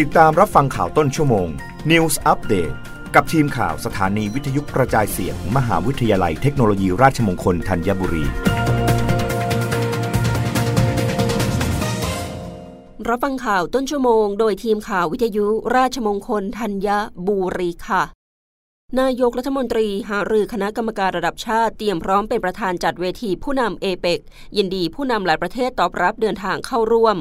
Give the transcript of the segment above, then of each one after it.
ติดตามรับฟังข่าวต้นชั่วโมง News Update กับทีมข่าวสถานีวิทยุกระจายเสียงมหาวิทยาลัยเทคโนโลยีราชมงคลธัญบุรี รับฟังข่าวต้นชั่วโมง โดยทีมข่าววิทยุราชมงคลธัญบุรีค่ะ นายกรัฐมนตรีหารือคณะกรรมการระดับชาติเตรียมพร้อมเป็นประธานจัดเวทีผู้นำเอเปกยินดีผู้นำหลายประเทศตอบรับเดินทางเข้าร่วม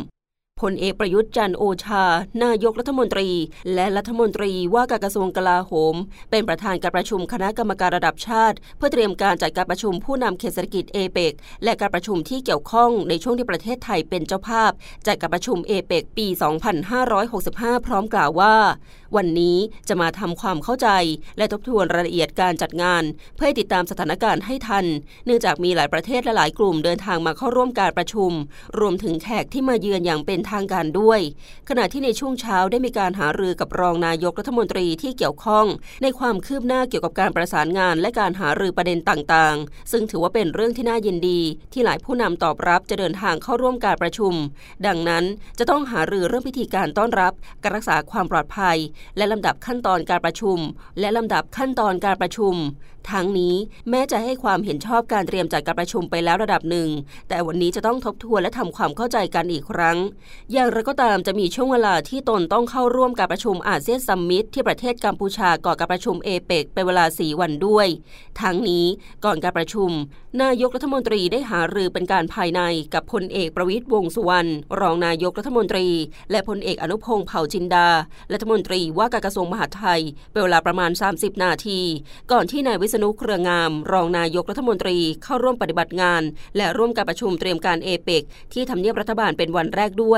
พลเอกประยุทธ์จันโอชา นายกรัฐมนตรี และรัฐมนตรีว่าการกระทรวงกลาโหม เป็นประธานการประชุมคณะกรรมการระดับชาติ เพื่อเตรียมการจัดการประชุมผู้นำเขตเศรษฐกิจเอเปกและการประชุมที่เกี่ยวข้องในช่วงที่ประเทศไทยเป็นเจ้าภาพจัดการประชุมเอเปกปี 2565 พร้อมกล่าวว่า วันนี้จะมาทำความเข้าใจ และทบทวนรายละเอียดการจัดงาน เพื่อติดตามสถานการณ์ให้ทัน เนื่องจากมีหลายประเทศและหลายกลุ่มเดินทางมาเข้าร่วมการประชุม รวมถึงแขกที่มาเยือนอย่างเป็นทางการด้วย ขณะที่ในช่วงเช้าได้มีการหารือกับรองนายกรัฐมนตรีที่เกี่ยวข้อง ในความคืบหน้าเกี่ยวกับการประสานงานและการหารือประเด็นต่างๆ ซึ่งถือว่าเป็นเรื่องที่น่ายินดี ที่หลายผู้นำตอบรับจะเดินทางเข้าร่วมการประชุม ดังนั้นจะต้องหารือเรื่องพิธีการต้อนรับ การรักษาความปลอดภัย และลำดับขั้นตอนการประชุม และลำดับขั้นตอนการประชุม ทั้งนี้แม้จะให้ความเห็นชอบการเตรียมจัดการประชุมไปแล้วระดับหนึ่ง แต่วันนี้จะต้องทบทวนและทำความเข้าใจกันอีกครั้งอย่างไรก็ตามจะมีช่วงเวลาที่ตนต้องเข้าร่วมการประชุมอาเซียนซัมมิตที่ประเทศกัมพูชาก่อนการประชุมเอเปกเป็นเวลา 4 วันด้วย ทั้งนี้ก่อนการประชุม นายกรัฐมนตรีได้หารือเป็นการภายในกับพลเอกประวิตยวงสุวรรณรองนายกรัฐมนตรี และพลเอกอนุพงษ์เผ่าจินดา รัฐมนตรีว่าการกระทรวงมหาดไทยเป็นเวลาประมาณ 30 นาที ก่อนที่นายวิษณุเครืองาม รองนายกรัฐมนตรีเข้าร่วมปฏิบัติงาน และร่วมการประชุมเตรียมการเอเปกที่ทำเนียบรัฐบาลเป็นวันแรกด้ว